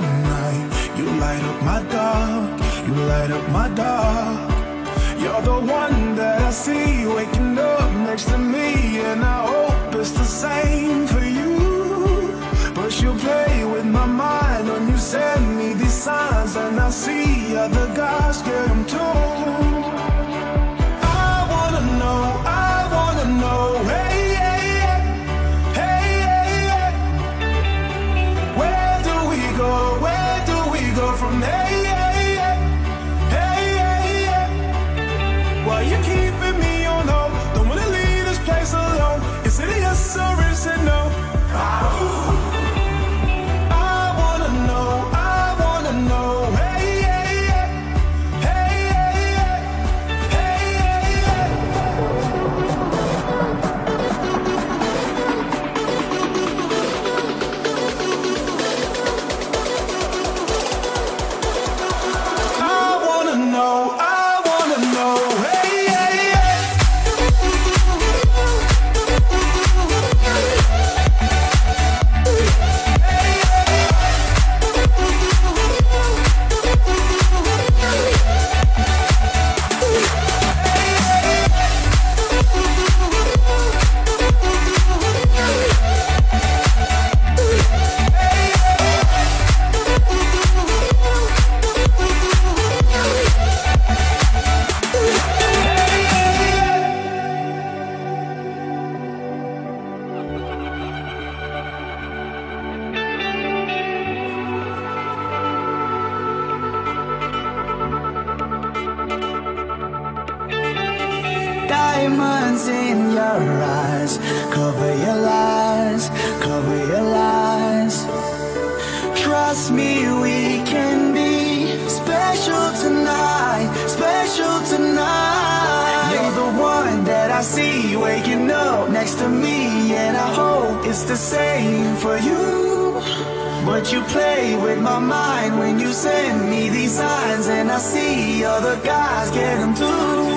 night. You light up my dark, you light up my dark. You're the one that I see waking up next to me, and I hope it's the same for you. But you play with my mind when you send me these signs, and I see other guys get them too. Me, we can be special tonight, special tonight. You're the one that I see waking up next to me, and I hope it's the same for you. But you play with my mind when you send me these signs, and I see other guys get them too.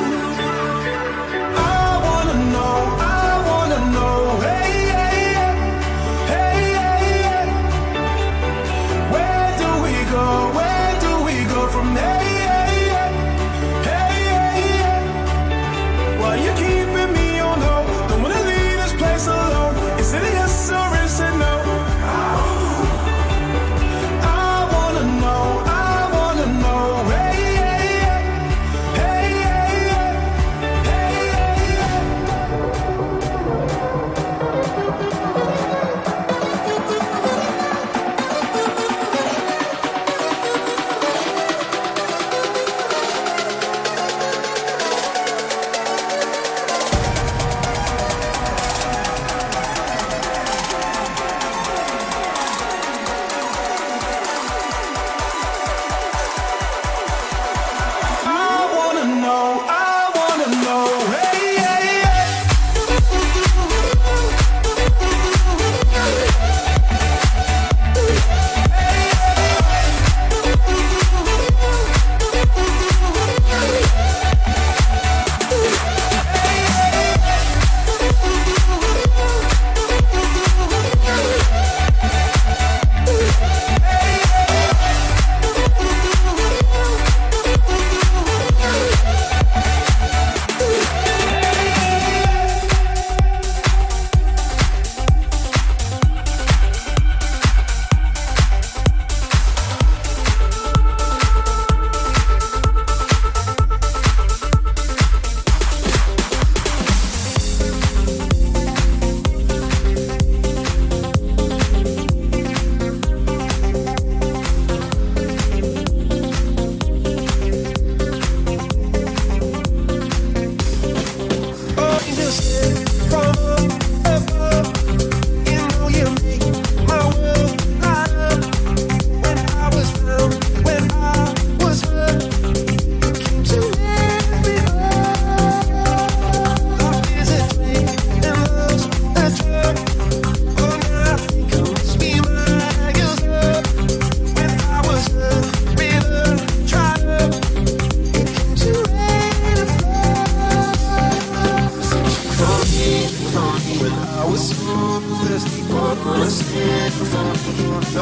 So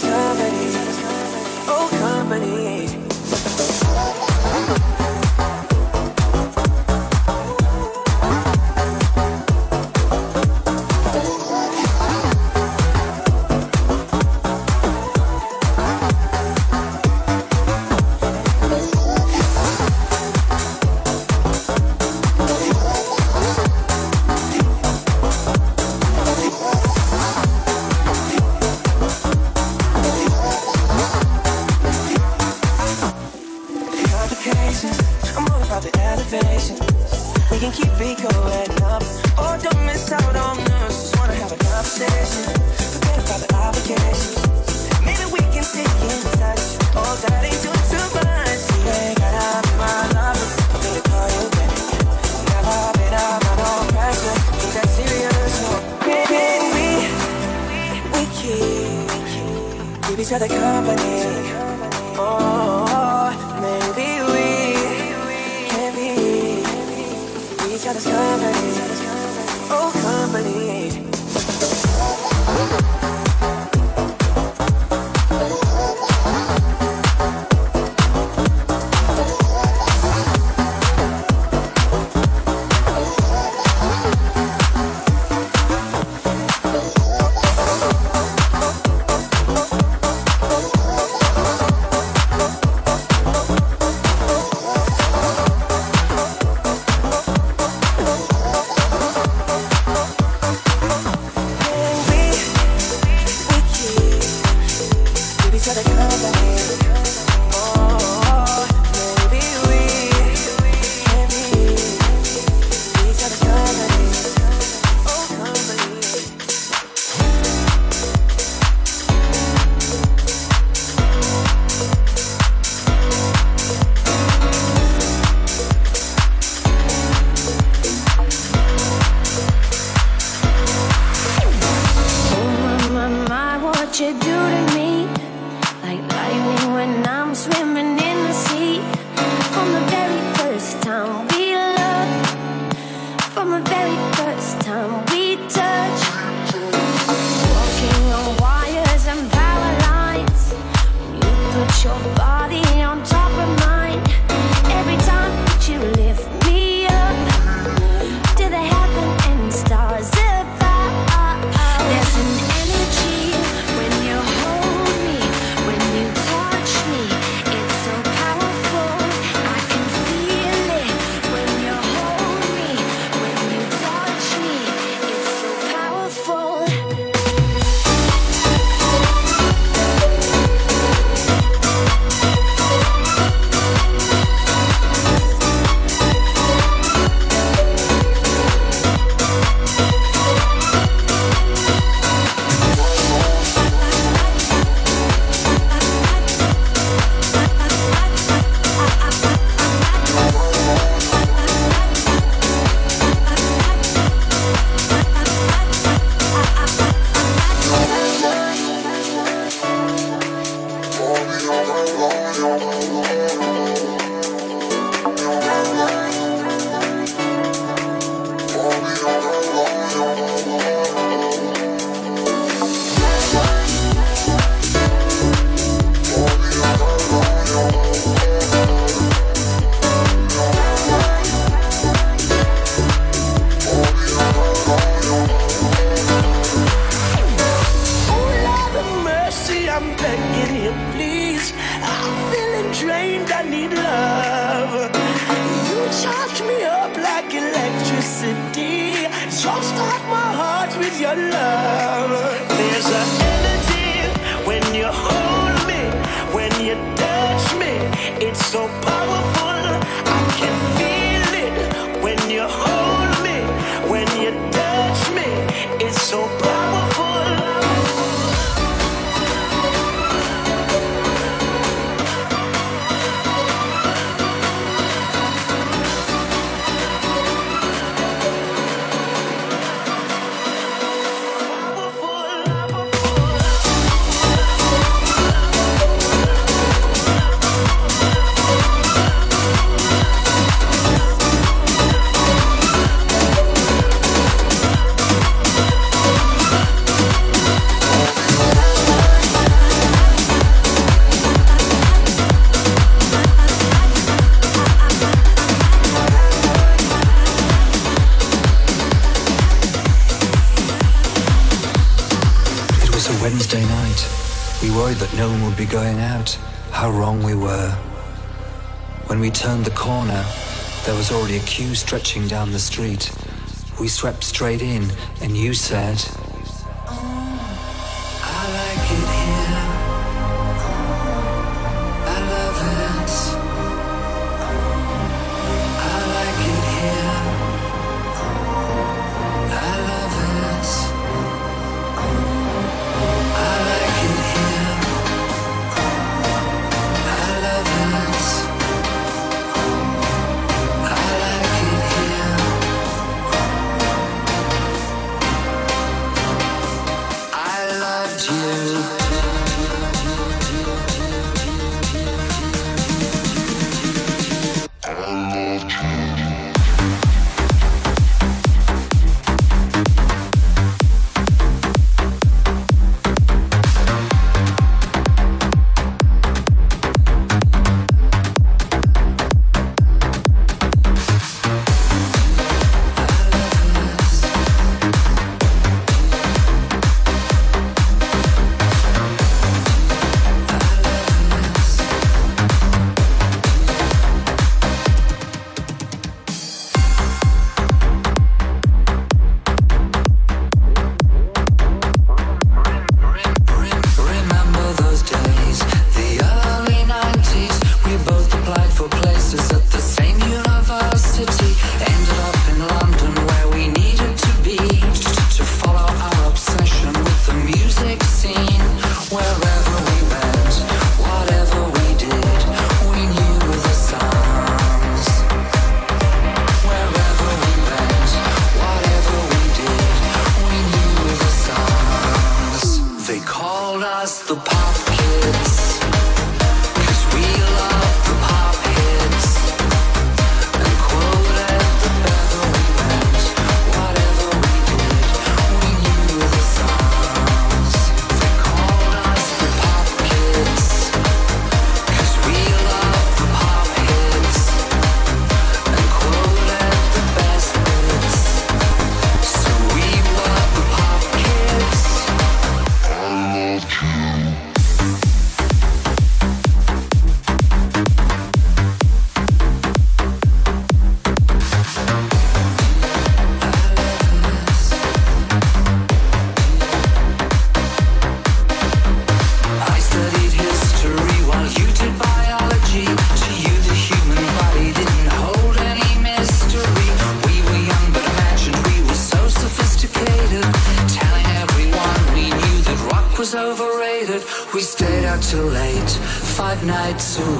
each each other company. Oh, maybe we can be each other's company. Oh, company. Be going out, how wrong we were. When we turned the corner, there was already a queue stretching down the street. We swept straight in, and you said,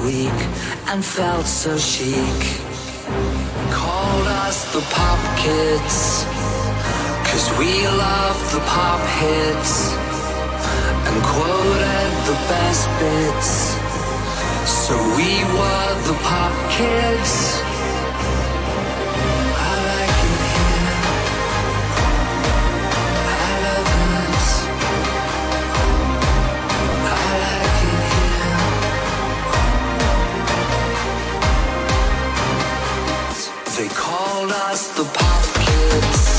and felt so chic. Called us the pop kids, cause we love the pop hits, and quoted the best bits. So we were the pop kids. They called us the pop kids.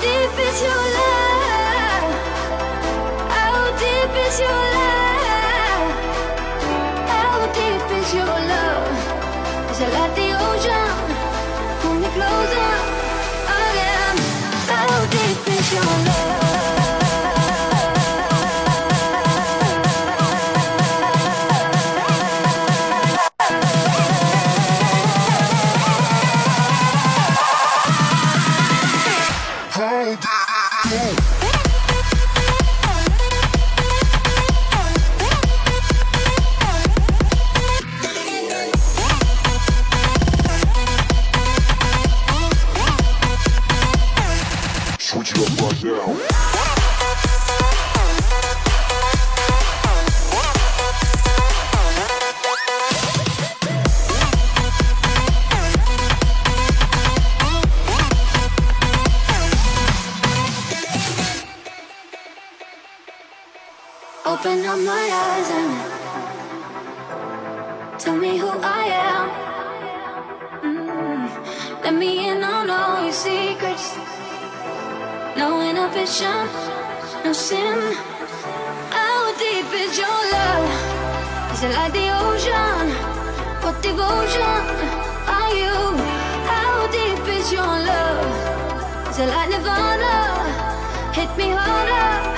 deep is your love? How deep is your love? How deep? Is your love? till I nirvana. Hit me harder.